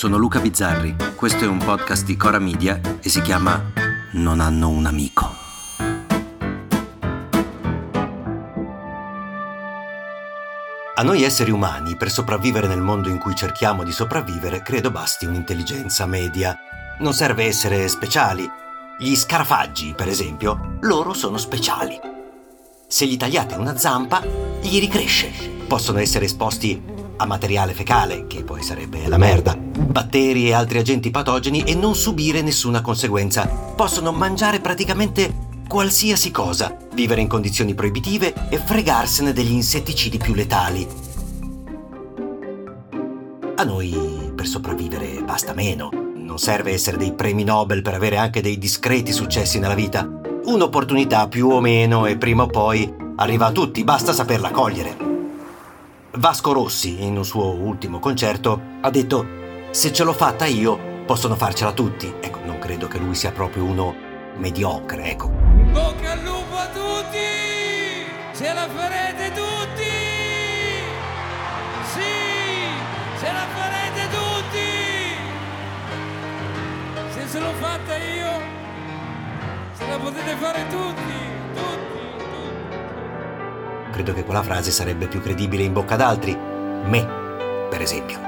sono Luca Bizzarri, questo è un podcast di Cora Media e si chiama Non hanno un amico. A noi esseri umani, per sopravvivere nel mondo in cui cerchiamo di sopravvivere, credo basti un'intelligenza media. Non serve essere speciali. Gli scarafaggi, per esempio, loro sono speciali. Se gli tagliate una zampa, gli ricresce. Possono essere esposti a materiale fecale, che poi sarebbe la merda, batteri e altri agenti patogeni e non subire nessuna conseguenza. Possono mangiare praticamente qualsiasi cosa, vivere in condizioni proibitive e fregarsene degli insetticidi più letali. A noi per sopravvivere basta meno. Non serve essere dei premi Nobel per avere anche dei discreti successi nella vita. Un'opportunità più o meno e prima o poi arriva a tutti, basta saperla cogliere. Vasco Rossi, in un suo ultimo concerto, ha detto se ce l'ho fatta io, possono farcela tutti. Ecco, non credo che lui sia proprio uno mediocre, ecco. Bocca al lupo a tutti! Ce la farete tutti! Sì! Ce la farete tutti! Se ce l'ho fatta io, ce la potete fare tutti! Credo che quella frase sarebbe più credibile in bocca d'altri. Me, per esempio.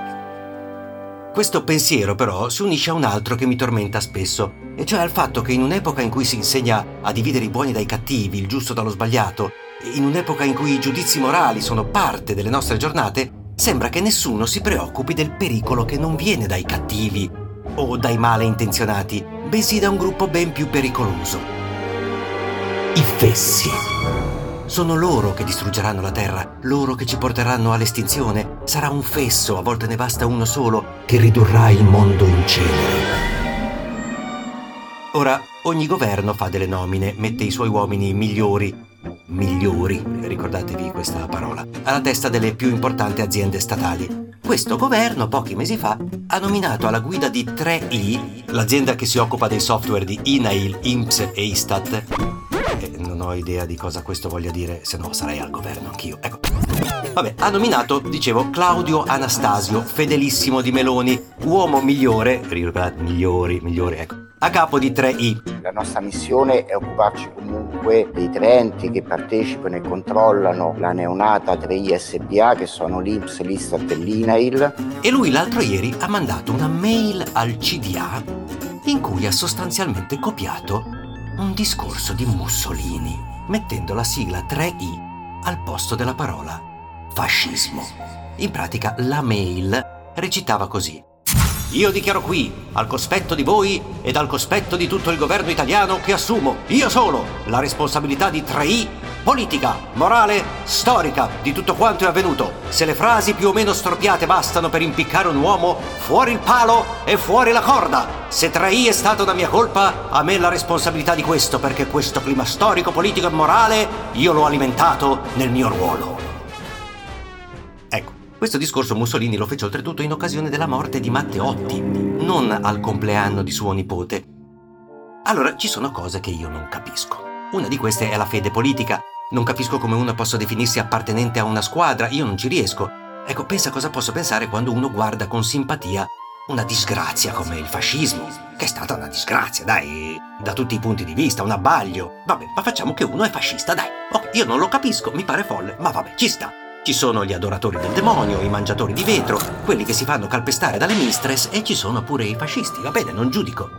Questo pensiero però si unisce a un altro che mi tormenta spesso, e cioè al fatto che in un'epoca in cui si insegna a dividere i buoni dai cattivi, il giusto dallo sbagliato, in un'epoca in cui i giudizi morali sono parte delle nostre giornate, sembra che nessuno si preoccupi del pericolo che non viene dai cattivi o dai male intenzionati, bensì da un gruppo ben più pericoloso. I fessi. Sono loro che distruggeranno la Terra, loro che ci porteranno all'estinzione. Sarà un fesso, a volte ne basta uno solo, che ridurrà il mondo in cenere. Ora, ogni governo fa delle nomine, mette i suoi uomini migliori, migliori, ricordatevi questa parola, alla testa delle più importanti aziende statali. Questo governo, pochi mesi fa, ha nominato alla guida di 3i, l'azienda che si occupa dei software di INAIL, INPS e ISTAT, ho idea di cosa questo voglia dire, se no sarei al governo anch'io. Ecco. Vabbè, ha nominato, dicevo, Claudio Anastasio, fedelissimo di Meloni, uomo migliore, migliori, migliori, ecco, a capo di 3I. La nostra missione è occuparci comunque dei tre enti che partecipano e controllano la neonata 3I SBA, che sono l'Inps, l'Istat e l'INAIL. E lui l'altro ieri ha mandato una mail al CDA in cui ha sostanzialmente copiato un discorso di Mussolini, mettendo la sigla 3I al posto della parola fascismo. In pratica la mail recitava così. Io dichiaro qui, al cospetto di voi ed al cospetto di tutto il governo italiano, che assumo, io solo, la responsabilità di 3I politica, morale, storica di tutto quanto è avvenuto. Se le frasi più o meno storpiate bastano per impiccare un uomo, fuori il palo e fuori la corda. Se 3I è stata una mia colpa, a me la responsabilità di questo, perché questo clima storico, politico e morale io l'ho alimentato nel mio ruolo. Questo discorso Mussolini lo fece oltretutto in occasione della morte di Matteotti, non al compleanno di suo nipote. Allora, ci sono cose che io non capisco. Una di queste è la fede politica. Non capisco come uno possa definirsi appartenente a una squadra, io non ci riesco. Ecco, pensa cosa posso pensare quando uno guarda con simpatia una disgrazia come il fascismo, che è stata una disgrazia, dai, da tutti i punti di vista, un abbaglio. Vabbè, ma facciamo che uno è fascista, dai. Ok, io non lo capisco, mi pare folle, ma vabbè, ci sta. Ci sono gli adoratori del demonio, i mangiatori di vetro, quelli che si fanno calpestare dalle mistress e ci sono pure i fascisti, va bene, non giudico.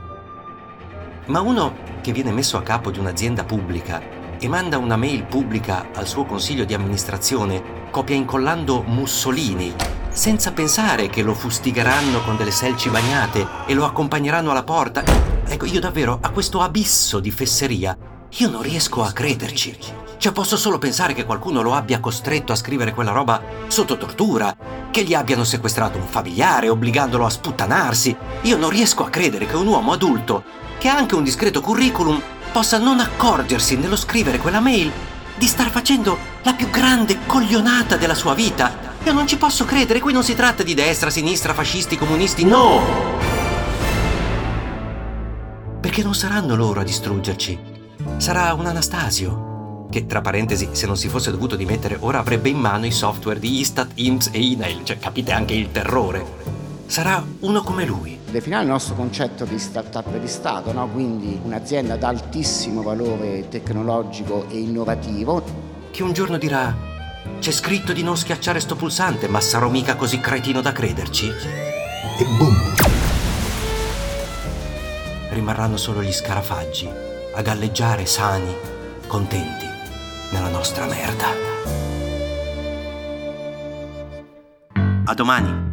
Ma uno che viene messo a capo di un'azienda pubblica e manda una mail pubblica al suo consiglio di amministrazione, copia incollando Mussolini, senza pensare che lo fustigheranno con delle selci bagnate e lo accompagneranno alla porta. Ecco, io davvero a questo abisso di fesseria, io non riesco a crederci. Cioè posso solo pensare che qualcuno lo abbia costretto a scrivere quella roba sotto tortura, che gli abbiano sequestrato un familiare obbligandolo a sputtanarsi. Io non riesco a credere che un uomo adulto, che ha anche un discreto curriculum, possa non accorgersi nello scrivere quella mail di star facendo la più grande coglionata della sua vita. Io non ci posso credere, qui non si tratta di destra, sinistra, fascisti, comunisti, no! Perché non saranno loro a distruggerci. Sarà un Anastasio, che tra parentesi se non si fosse dovuto dimettere ora avrebbe in mano i software di Istat, IMSS e INAIL, cioè capite anche il terrore. Sarà uno come lui. Definiamo il nostro concetto di startup di Stato, no? quindi un'azienda ad altissimo valore tecnologico e innovativo. Che un giorno dirà, c'è scritto di non schiacciare sto pulsante, ma sarò mica così cretino da crederci? E boom! Rimarranno solo gli scarafaggi a galleggiare sani, contenti, nella nostra merda. A domani!